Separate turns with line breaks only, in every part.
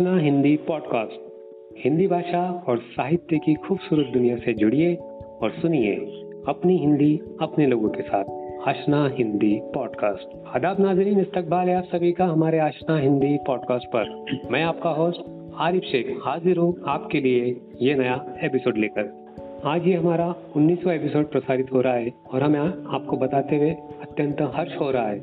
आशना Hindi podcast Hindi भाषा और साहित्य की खूबसूरत दुनिया से जुड़िए और सुनिए अपनी हिंदी अपने लोगों के साथ। आशना हिंदी पॉडकास्ट आदाब नाजरीन, इस्तकबाल है आप सभी का हमारे आशना हिंदी पॉडकास्ट पर। मैं आपका होस्ट आरिफ शेख हाजिर हूँ आपके लिए ये नया एपिसोड लेकर। आज ये हमारा 19वां एपिसोड प्रसारित हो रहा है और हमें आपको बताते हुए अत्यंत हर्ष हो रहा है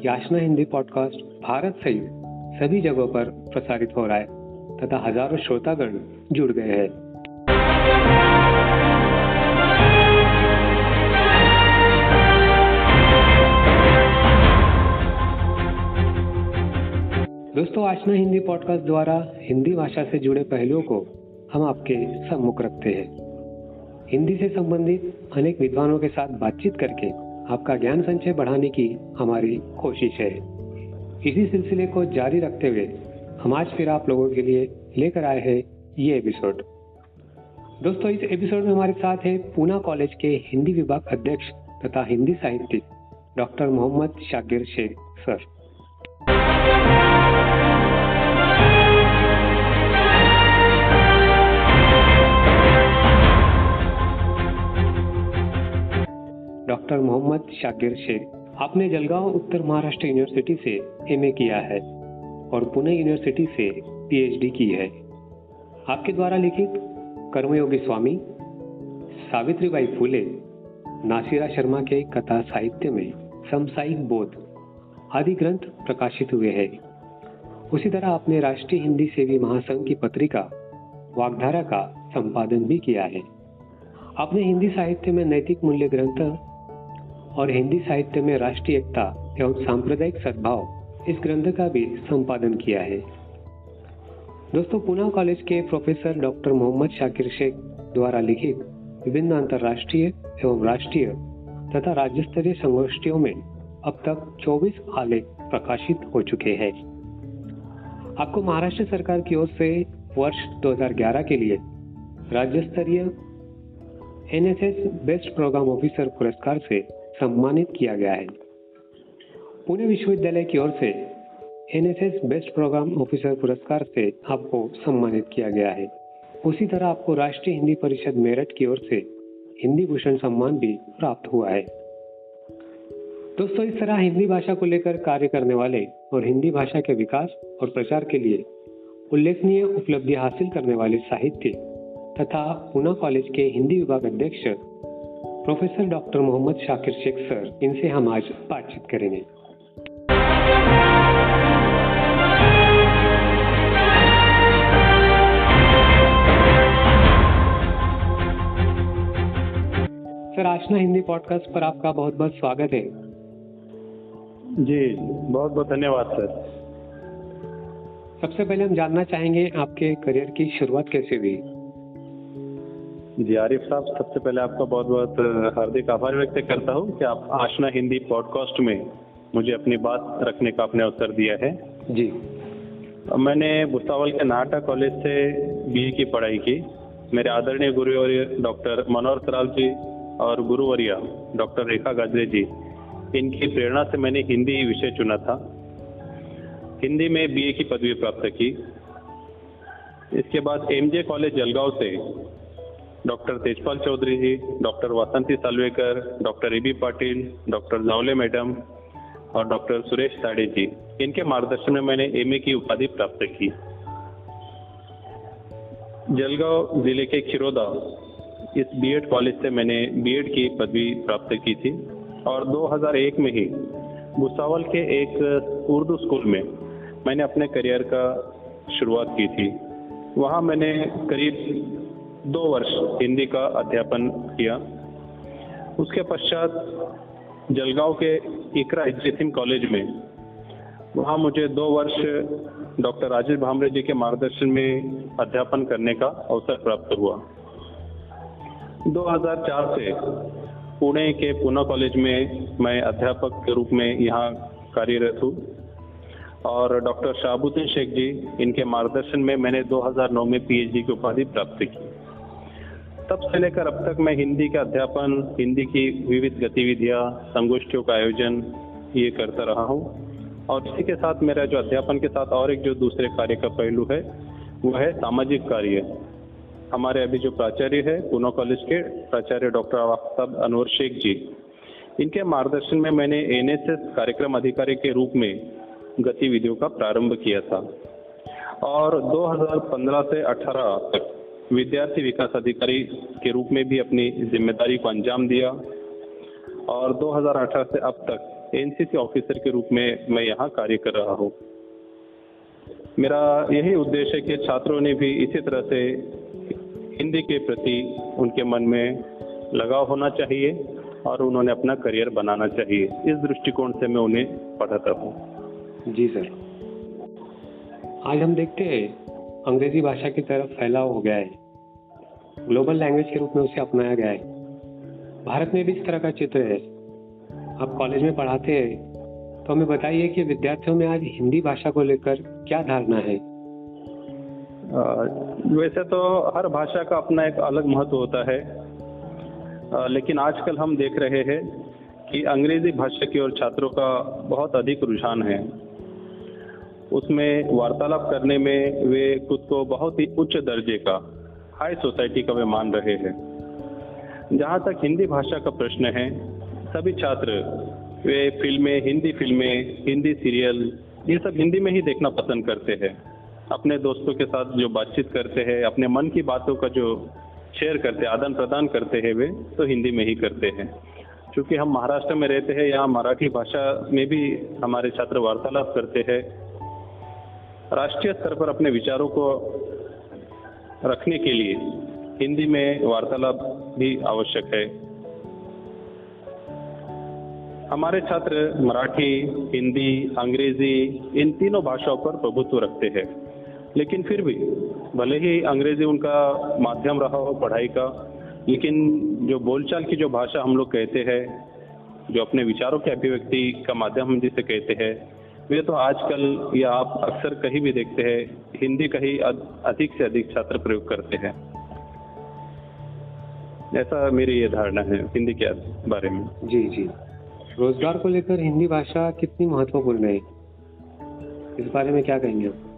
कि आशना हिंदी पॉडकास्ट भारत सहित सभी जगहों पर प्रसारित हो रहा है, तथा हज़ारों श्रोतागण जुड़ गए हैं। दोस्तों आशना हिंदी पॉडकास्ट द्वारा हिंदी भाषा से जुड़े पहलुओं को हम आपके सम्मुख रखते हैं। हिंदी से संबंधित अनेक विद्वानों के साथ बातचीत करके आपका ज्ञान संचय बढ़ाने की हमारी कोशिश है। इसी सिलसिले को जारी रखते हुए हम आज फिर आप लोगों के लिए लेकर आए हैं ये एपिसोड। दोस्तों, इस एपिसोड में हमारे साथ है पूना कॉलेज के हिंदी विभाग अध्यक्ष तथा हिंदी साहित्यिक doctor Mohammad Shakir Sheikh sir. Doctor Mohammad Shakir Sheikh आपने जलगांव उत्तर महाराष्ट्र यूनिवर्सिटी से एमए किया है और पुणे यूनिवर्सिटी से पीएचडी की है। आपके द्वारा लिखित कर्मयोगी स्वामी सावित्रीबाई फूले, नासिरा शर्मा के कथा साहित्य में समसायिक बोध आदि ग्रंथ प्रकाशित हुए हैं। उसी तरह आपने राष्ट्रीय हिंदी सेवी महासंघ की पत्रिका वागधारा का संपादन भी किया है। आपने हिंदी साहित्य में नैतिक मूल्य ग्रंथ और हिंदी साहित्य में राष्ट्रीय एकता एवं सांप्रदायिक सद्भाव इस ग्रंथ का भी संपादन किया है। दोस्तों, पुना कॉलेज के प्रोफेसर डॉक्टर मोहम्मद शाकिर शेख द्वारा लिखित विभिन्न अंतर्राष्ट्रीय एवं राष्ट्रीय तथा राज्य स्तरीय संगोष्ठियों में अब तक 24 आलेख प्रकाशित हो चुके हैं। आपको महाराष्ट्र सरकार की ओर से वर्ष 2011 के लिए राज्य स्तरीय एनएसएस बेस्ट प्रोग्राम ऑफिसर पुरस्कार से सम्मानित किया गया है। पुणे विश्वविद्यालय की ओर से एनएसएस बेस्ट प्रोग्राम ऑफिसर पुरस्कार से आपको सम्मानित किया गया है। उसी तरह आपको राष्ट्रीय हिंदी परिषद मेरठ की ओर से हिंदी भूषण सम्मान भी प्राप्त हुआ है। दोस्तों, इस तरह हिंदी भाषा को लेकर कार्य करने वाले और हिंदी भाषा के विकास और प्रचार के लिए उल्लेखनीय उपलब्धि हासिल करने वाले साहित्य तथा पूना कॉलेज के हिंदी विभाग अध्यक्ष professor doctor Mohammad Shakir Sheikh sir इनसे हम आज बातचीत करेंगे। सर आशना हिंदी पॉडकास्ट पर आपका बहुत बहुत स्वागत है।
जी बहुत बहुत धन्यवाद सर।
सबसे पहले हम जानना चाहेंगे आपके करियर की शुरुआत कैसे हुई?
जी आरिफ साहब सबसे पहले आपका बहुत बहुत हार्दिक आभार व्यक्त करता हूँ कि आप आशना हिंदी पॉडकास्ट में मुझे अपनी बात रखने का आपने अवसर दिया है।
जी।
मैंने भुसावल के नाटा कॉलेज से बीए की पढ़ाई की। मेरे आदरणीय गुरुवर्य डॉक्टर मनोहर सराल जी और गुरुवर्या डॉक्टर रेखा गाजरे जी इनकी प्रेरणा से मैंने हिंदी विषय चुना था। हिंदी में बीए की पदवी प्राप्त की। इसके बाद एमजे कॉलेज जलगांव से doctor Tejpal Chaudhary ji doctor Vasanti Salvekar, doctor A B Patil, doctor Jawale madam और डॉक्टर सुरेश साड़े जी। इनके मार्गदर्शन में मैंने एमए की उपाधि प्राप्त की। जलगांव ज़िले के खिरोदा, इस बीएड कॉलेज से मैंने बीएड की पदवी प्राप्त की थी और 2001 में ही भुसावल के एक उर्दू स्कूल में मैंने अपने करियर का शुरुआत की थी। वहाँ मैंने करीब दो वर्ष हिंदी का अध्यापन किया। उसके पश्चात जलगांव के इकरा एजुकेशन कॉलेज में वहाँ मुझे दो वर्ष डॉक्टर राजेश भामरे जी के मार्गदर्शन में अध्यापन करने का अवसर प्राप्त हुआ। 2004 से पुणे के पूना कॉलेज में मैं अध्यापक के रूप में यहाँ कार्यरत हूँ और डॉक्टर शाहबुद्दीन शेख जी, इनके मार्गदर्शन में मैंने 2009 में पीएचडी की उपाधि प्राप्त की। तब से लेकर अब तक मैं हिंदी का अध्यापन, हिंदी की विविध गतिविधियाँ, संगोष्ठियों का आयोजन ये करता रहा हूँ। और इसी के साथ मेरा जो अध्यापन के साथ और एक जो दूसरे कार्य का पहलू है वो है सामाजिक कार्य। हमारे अभी जो प्राचार्य है, पूना कॉलेज के प्राचार्य डॉक्टर आफ्ताब अनवर शेख जी, इनके मार्गदर्शन में मैंने एनएसएस कार्यक्रम अधिकारी के रूप में गतिविधियों का प्रारंभ किया था। और 2015 से 18 तक विद्यार्थी विकास अधिकारी के रूप में भी अपनी ज़िम्मेदारी को अंजाम दिया और 2018 से अब तक एनसीसी ऑफिसर के रूप में मैं यहाँ कार्य कर रहा हूँ। मेरा यही उद्देश्य है कि छात्रों ने भी इसी तरह से हिंदी के प्रति उनके मन में लगाव होना चाहिए और उन्होंने अपना करियर बनाना चाहिए। इस दृष्टिकोण से मैं उन्हें पढ़ाता हूँ।
जी सर। आज हम देखते हैं अंग्रेज़ी भाषा की तरफ़ फैलाव हो गया है। ग्लोबल लैंग्वेज के रूप में उसे अपनाया गया है। भारत में भी इस तरह का चित्र है। आप कॉलेज में पढ़ाते हैं तो हमें बताइए कि विद्यार्थियों में आज हिंदी भाषा को लेकर क्या धारणा है?
वैसे तो हर भाषा का अपना एक अलग महत्व होता है। लेकिन आजकल हम देख रहे हैं कि अंग्रेज़ी भाषा की ओर छात्रों का बहुत अधिक रुझान है। उसमें वार्तालाप करने में वे खुद को बहुत ही उच्च दर्जे का हाई सोसाइटी का वे मान रहे हैं। जहाँ तक हिंदी भाषा का प्रश्न है, सभी छात्र वे फ़िल्में, हिंदी फ़िल्में, हिंदी सीरियल, ये सब हिंदी में ही देखना पसंद करते हैं। अपने दोस्तों के साथ जो बातचीत करते हैं, अपने मन की बातों का जो शेयर करते हैं, आदान प्रदान करते हैं वे तो हिंदी में ही करते हैं। क्योंकि हम महाराष्ट्र में रहते हैं, यहाँ मराठी भाषा में भी हमारे छात्र वार्तालाप करते हैं राष्ट्रीय स्तर पर अपने विचारों को रखने के लिए हिंदी में वार्तालाप भी आवश्यक है। हमारे छात्र मराठी, हिंदी, अंग्रेज़ी, इन तीनों भाषाओं पर प्रभुत्व रखते हैं। लेकिन फिर भी भले ही अंग्रेज़ी उनका माध्यम रहा हो पढ़ाई का, लेकिन जो बोलचाल की जो भाषा हम लोग कहते हैं, जो अपने विचारों के अभिव्यक्ति का माध्यम हम जिसे कहते हैं वे तो आजकल या आप अक्सर कहीं भी देखते हैं, हिंदी का ही अधिक से अधिक छात्र प्रयोग करते हैं। ऐसा मेरी ये धारणा है, हिंदी के बारे में।
जी जी। रोज़गार को लेकर हिंदी भाषा कितनी महत्वपूर्ण है? इस बारे में क्या कहेंगे आप?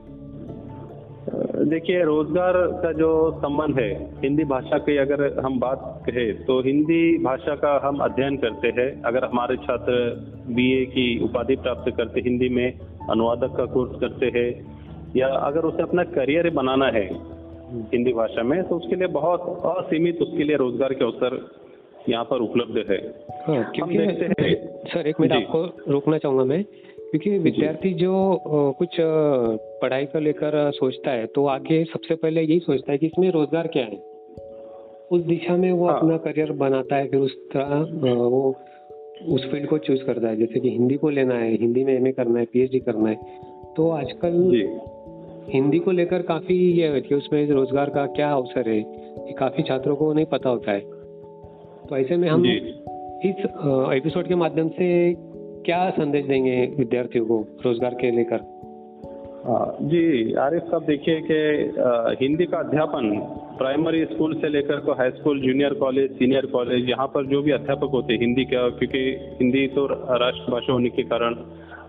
देखिए रोज़गार का जो संबंध है हिंदी भाषा की अगर हम बात कहें तो हिंदी भाषा का हम अध्ययन करते हैं। अगर हमारे छात्र बीए की उपाधि प्राप्त करते हिंदी में अनुवादक का कोर्स करते हैं या अगर उसे अपना करियर बनाना है हिंदी भाषा में तो उसके लिए बहुत असीमित उसके लिए रोज़गार के अवसर यहाँ पर उपलब्ध है।
हाँ, क्योंकि सर एक मिनट आपको रोकना चाहूँगा मैं क्योंकि विद्यार्थी जो कुछ पढ़ाई को लेकर सोचता है तो आगे सबसे पहले यही सोचता है कि इसमें रोज़गार क्या है? उस दिशा में वो हाँ। अपना करियर बनाता है फिर उस तरह वो उस फ़ील्ड को चूज़ करता है। जैसे कि हिंदी को लेना है हिंदी में एमए करना है पीएचडी करना है तो आजकल हिंदी को लेकर काफ़ी ये है कि उसमें रोज़गार का क्या अवसर है ये काफ़ी छात्रों को नहीं पता होता है। तो ऐसे में हम इस एपिसोड के माध्यम से क्या संदेश देंगे विद्यार्थियों को रोज़गार के लेकर?
जी आरिफ साहब देखिए कि हिंदी का अध्यापन प्राइमरी स्कूल से लेकर को high school junior college senior college यहाँ पर जो भी अध्यापक होते हैं हिंदी का क्योंकि हिंदी तो राष्ट्रभाषा होने के कारण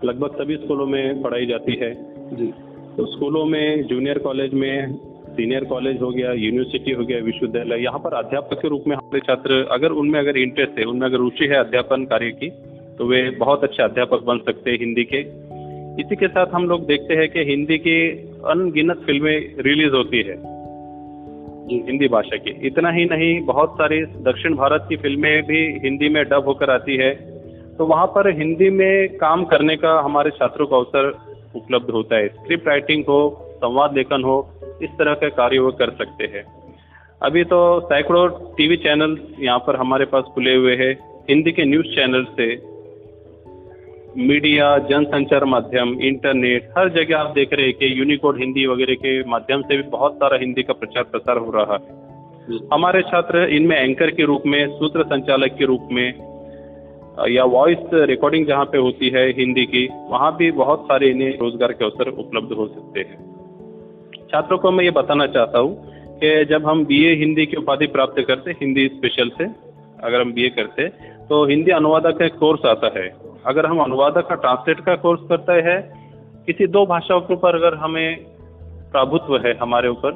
लगभग सभी स्कूलों में पढ़ाई जाती है। जी। तो स्कूलों में जूनियर कॉलेज में सीनियर कॉलेज हो गया यूनिवर्सिटी हो गया विश्वविद्यालय यहाँ पर अध्यापक के रूप में हमारे छात्र अगर उनमें अगर इंटरेस्ट है उनमें अगर रुचि है अध्यापन कार्य की तो वे बहुत अच्छे अध्यापक बन सकते हैं हिंदी के। इसी के साथ हम लोग देखते हैं कि हिंदी की अनगिनत फ़िल्में रिलीज़ होती है। हिंदी भाषा की। इतना ही नहीं बहुत सारी दक्षिण भारत की फ़िल्में भी हिंदी में डब होकर आती है। तो वहाँ पर हिंदी में काम करने का हमारे छात्रों को अवसर उपलब्ध होता है। स्क्रिप्ट राइटिंग हो संवाद लेखन हो इस तरह के कार्य वो कर सकते हैं। अभी तो सैकड़ों टीवी चैनल यहाँ पर हमारे पास खुले हुए हैं। हिंदी के न्यूज़ चैनल से मीडिया, जनसंचार माध्यम, इंटरनेट, हर जगह आप देख रहे हैं कि यूनिकोड हिंदी वगैरह के माध्यम से भी बहुत सारा हिंदी का प्रचार प्रसार हो रहा है। हमारे छात्र इनमें एंकर के रूप में, सूत्र संचालक के रूप में, या वॉइस रिकॉर्डिंग जहाँ पे होती है हिंदी की, वहाँ भी बहुत सारे इन्हें रोज़गार के अवसर उपलब्ध हो सकते हैं। छात्रों को मैं ये बताना चाहता हूँ कि जब हम बीए हिंदी की उपाधि प्राप्त करते, हिंदी स्पेशल से, अगर हम बीए करते तो हिंदी अनुवादक का एक कोर्स आता है। अगर हम अनुवादक का ट्रांसलेट का कोर्स करते हैं, किसी दो भाषाओं के ऊपर अगर हमें प्रभुत्व है हमारे ऊपर,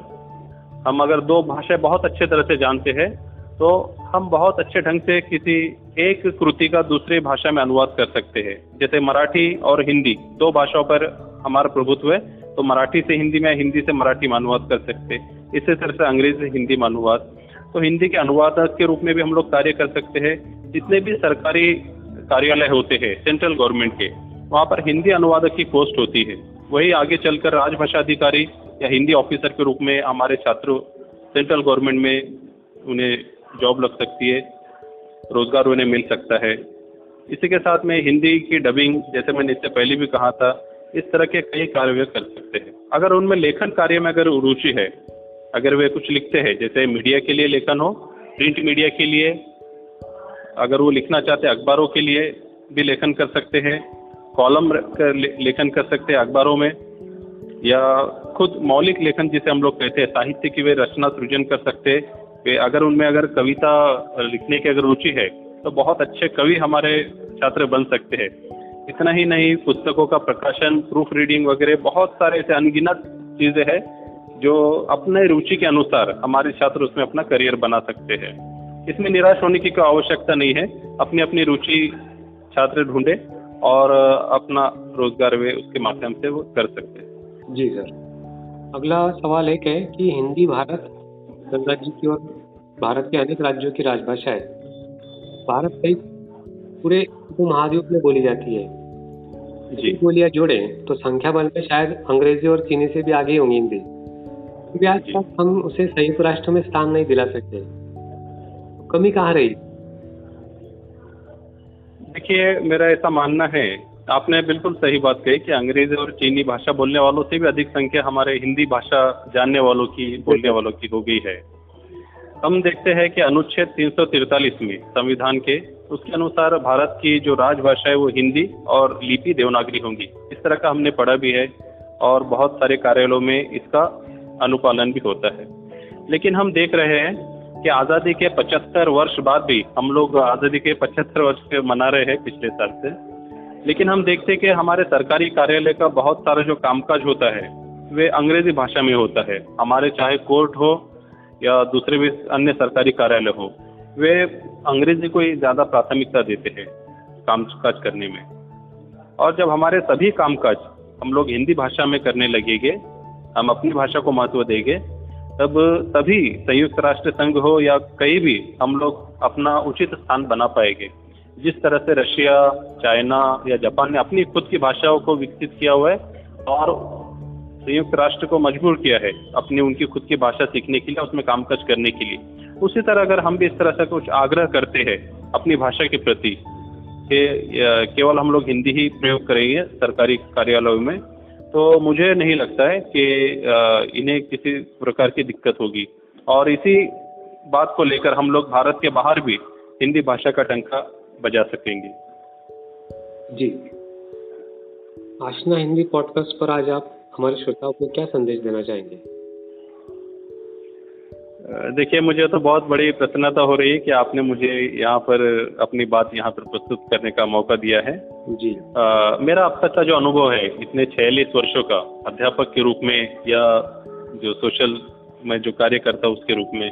हम अगर दो भाषाएँ बहुत अच्छे तरह से जानते हैं तो हम बहुत अच्छे ढंग से किसी एक कृति का दूसरी भाषा में अनुवाद कर सकते हैं। जैसे मराठी और हिंदी, दो भाषाओं पर हमारा प्रभुत्व है तो मराठी से हिंदी में, हिंदी से मराठी में अनुवाद कर सकते हैं। इसी तरह से अंग्रेज़ी से हिंदी में अनुवाद। तो हिंदी के अनुवादक के रूप में भी हम लोग कार्य कर सकते हैं। जितने भी सरकारी कार्यालय होते हैं सेंट्रल गवर्नमेंट के। वहाँ पर हिंदी अनुवादक की पोस्ट होती है। वही आगे चलकर राजभाषा अधिकारी या हिंदी ऑफिसर के रूप में हमारे छात्रों सेंट्रल गवर्नमेंट में उन्हें जॉब लग सकती है, रोज़गार उन्हें मिल सकता है। इसी के साथ में हिंदी की डबिंग जैसे मैंने इससे पहले भी कहा था, इस तरह के कई कार्य कर सकते हैं। अगर उनमें लेखन कार्य में अगर रुचि है, अगर वे कुछ लिखते हैं, जैसे मीडिया के लिए लेखन हो प्रिंट मीडिया के लिए अगर वो लिखना चाहते हैं अखबारों के लिए भी लेखन कर सकते हैं, कॉलम लेखन कर सकते हैं अखबारों में, या खुद मौलिक लेखन जिसे हम लोग कहते हैं, साहित्य की वे रचना सृजन कर सकते हैं। अगर उनमें अगर कविता लिखने की अगर रुचि है तो बहुत अच्छे कवि हमारे छात्र बन सकते हैं। इतना ही नहीं, पुस्तकों का प्रकाशन प्रूफ रीडिंग वगैरह, बहुत सारे ऐसे अनगिनत चीज़ें हैं, जो अपने रुचि के अनुसार हमारे छात्र उसमें अपना करियर बना सकते हैं। इसमें निराश होने की कोई आवश्यकता नहीं है। अपनी अपनी रुचि छात्र ढूंढे और अपना रोज़गार वे उसके माध्यम से वो कर सकते हैं।
जी सर। अगला सवाल एक है कि हिंदी भारत गणराज्य की और भारत के अनेक राज्यों की राजभाषा है। भारत कई पूरे उपमहाद्वीप में बोली जाती है। जी। बोलियाँ जोड़े तो संख्या बल में शायद अंग्रेज़ी और चीनी से भी आगे होंगी हिंदी। क्योंकि आज तक हम उसे संयुक्त राष्ट्र में स्थान नहीं दिला सकते? कमी कहाँ रही?
देखिए मेरा ऐसा मानना है आपने बिल्कुल सही बात कही कि अंग्रेज़ी और चीनी भाषा बोलने वालों से भी अधिक संख्या हमारे हिंदी भाषा जानने वालों की बोलने वालों की हो गई है। हम देखते हैं कि अनुच्छेद तीन में संविधान के उसके अनुसार भारत की जो राजभाषा है वो हिंदी और लिपि देवनागरी होंगी। इस तरह का हमने पढ़ा भी है और बहुत सारे कार्यालयों में इसका अनुपालन भी होता है। लेकिन हम देख रहे हैं कि आज़ादी के 75 वर्ष बाद भी हम लोग आज़ादी के 75 वर्ष के मना रहे हैं पिछले साल से। लेकिन हम देखते हैं कि हमारे सरकारी कार्यालय का बहुत सारा जो कामकाज होता है, वे अंग्रेज़ी भाषा में होता है। हमारे चाहे कोर्ट हो या दूसरे भी अन्य सरकारी कार्यालय हो, वे अंग्रेज़ी को ही ज़्यादा प्राथमिकता देते हैं कामकाज करने में। और जब हमारे सभी कामकाज हम लोग हिंदी भाषा में करने लगेंगे, हम अपनी भाषा को महत्व देंगे तब तभी संयुक्त राष्ट्र संघ हो या कहीं भी हम लोग अपना उचित स्थान बना पाएँगे। जिस तरह से रशिया, चाइना या जापान ने अपनी खुद की भाषाओं को विकसित किया हुआ है और संयुक्त राष्ट्र को मजबूर किया है अपनी उनकी खुद की भाषा सीखने के लिए, उसमें कामकाज करने के लिए। उसी तरह अगर हम भी इस तरह से कुछ आग्रह करते हैं अपनी भाषा के प्रति केवल हम लोग हिंदी ही प्रयोग करेंगे सरकारी कार्यालयों में तो मुझे नहीं लगता है कि इन्हें किसी प्रकार की दिक्कत होगी। और इसी बात को लेकर हम लोग भारत के बाहर भी हिंदी भाषा का टंका बजा सकेंगे।
जी। आशना हिंदी पॉडकास्ट पर आज आप हमारे श्रोताओं को क्या संदेश देना चाहेंगे?
देखिए मुझे तो बहुत बड़ी प्रसन्नता हो रही है कि आपने मुझे यहाँ पर अपनी बात यहाँ पर प्रस्तुत करने का मौका दिया है।
जी।
आ, मेरा अब तक का जो अनुभव है इतने छियालीस वर्षों का अध्यापक के रूप में या जो सोशल में जो कार्य करता हूँ उसके रूप में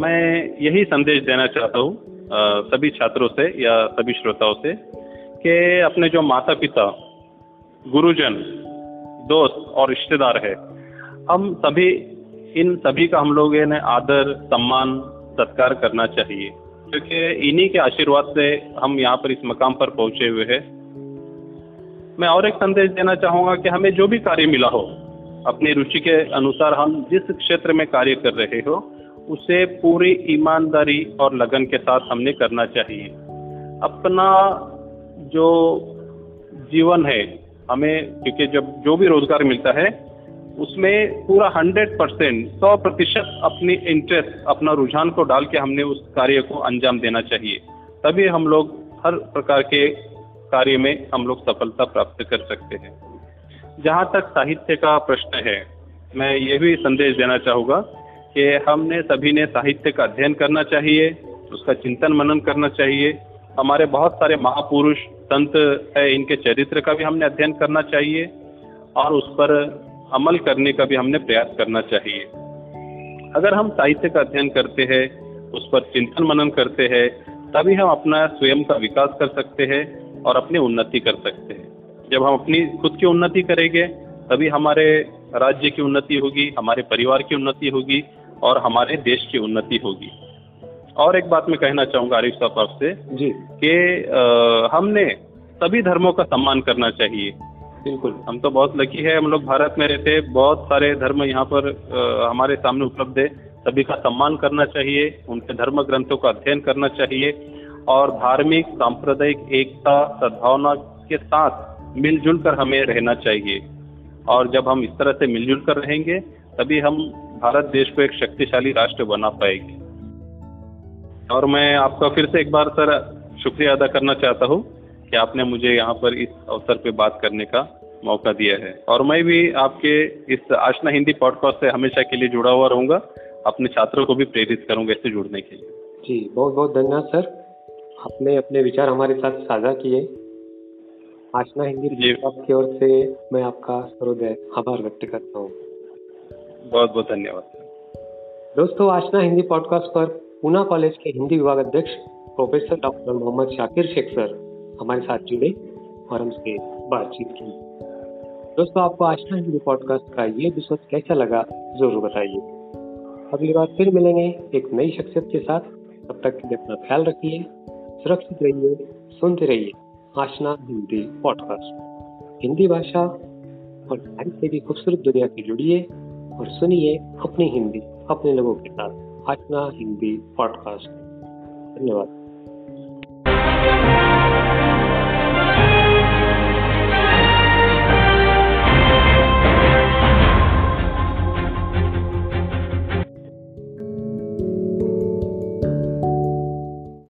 मैं यही संदेश देना चाहता हूँ सभी छात्रों से या सभी श्रोताओं से कि अपने जो माता पिता गुरुजन दोस्त और रिश्तेदार है हम सभी इन सभी का हम लोग ने आदर सम्मान सत्कार करना चाहिए। क्योंकि इन्हीं के आशीर्वाद से हम यहाँ पर इस मकाम पर पहुँचे हुए हैं। मैं और एक संदेश देना चाहूँगा कि हमें जो भी कार्य मिला हो, अपनी रुचि के अनुसार हम जिस क्षेत्र में कार्य कर रहे हो, उसे पूरी ईमानदारी और लगन के साथ हमने करना चाहिए। अपना जो जीवन है, हमें, क्योंकि जब जो भी रोज़गार मिलता है उसमें पूरा हंड्रेड परसेंट, सौ प्रतिशत अपनी इंटरेस्ट अपना रुझान को डाल के हमने उस कार्य को अंजाम देना चाहिए। तभी हम लोग हर प्रकार के कार्य में हम लोग सफलता प्राप्त कर सकते हैं। जहाँ तक साहित्य का प्रश्न है, मैं ये भी संदेश देना चाहूँगा कि हमने सभी ने साहित्य का अध्ययन करना चाहिए, उसका चिंतन मनन करना चाहिए। हमारे बहुत सारे महापुरुष, संत है, इनके चरित्र का भी हमने अध्ययन करना चाहिए और उस पर अमल करने का भी हमने प्रयास करना चाहिए। अगर हम साहित्य का अध्ययन करते हैं उस पर चिंतन मनन करते हैं तभी हम अपना स्वयं का विकास कर सकते हैं और अपनी उन्नति कर सकते हैं। जब हम अपनी खुद की उन्नति करेंगे तभी हमारे राज्य की उन्नति होगी हमारे परिवार की उन्नति होगी और हमारे देश की उन्नति होगी। और एक बात मैं कहना चाहूँगा आरिफ साहब आपसे
जी।
कि हमने सभी धर्मों का सम्मान करना चाहिए।
बिल्कुल
हम तो बहुत लकी है हम लोग भारत में रहते बहुत सारे धर्म यहाँ पर आ, हमारे सामने उपलब्ध है। सभी का सम्मान करना चाहिए उनके धर्म ग्रंथों का अध्ययन करना चाहिए और धार्मिक सांप्रदायिक एकता सद्भावना के साथ मिलजुल कर हमें रहना चाहिए। और जब हम इस तरह से मिलजुल कर रहेंगे तभी हम भारत देश को एक शक्तिशाली राष्ट्र बना पाएँगे। और मैं आपका फिर से एक बार सर शुक्रिया अदा करना चाहता हूँ कि आपने मुझे यहाँ पर इस अवसर पे बात करने का। मौका दिया है। और मैं भी आपके इस आशना हिंदी पॉडकास्ट से हमेशा के लिए जुड़ा हुआ रहूँगा। अपने छात्रों को भी प्रेरित करूँगा इससे जुड़ने के लिए।
जी बहुत बहुत धन्यवाद सर। आपने अपने विचार हमारे साथ साझा किए। आशना हिंदी की ओर से मैं आपका सर्वोदय आभार व्यक्त करता हूँ।
बहुत बहुत धन्यवाद
दोस्तों आशना हिंदी पॉडकास्ट पर पूना कॉलेज के हिंदी विभाग अध्यक्ष professor doctor Mohammad Shakir Sheikh sir हमारे साथ जुड़े और हमसे बातचीत की। दोस्तों, आपको आशना हिंदी पॉडकास्ट का ये एपिसोड कैसा लगा? ज़रूर बताइए। अगली बार फिर मिलेंगे एक नई शख्सियत के साथ। तब तक के लिए अपना ख्याल रखिए, सुरक्षित रहिए, सुनते रहिए आशना हिंदी पॉडकास्ट हिंदी भाषा और साहित्य की खूबसूरत दुनिया से जुड़िए और सुनिए अपनी हिंदी, अपने लोगों के साथ आशना हिंदी पॉडकास्ट धन्यवाद।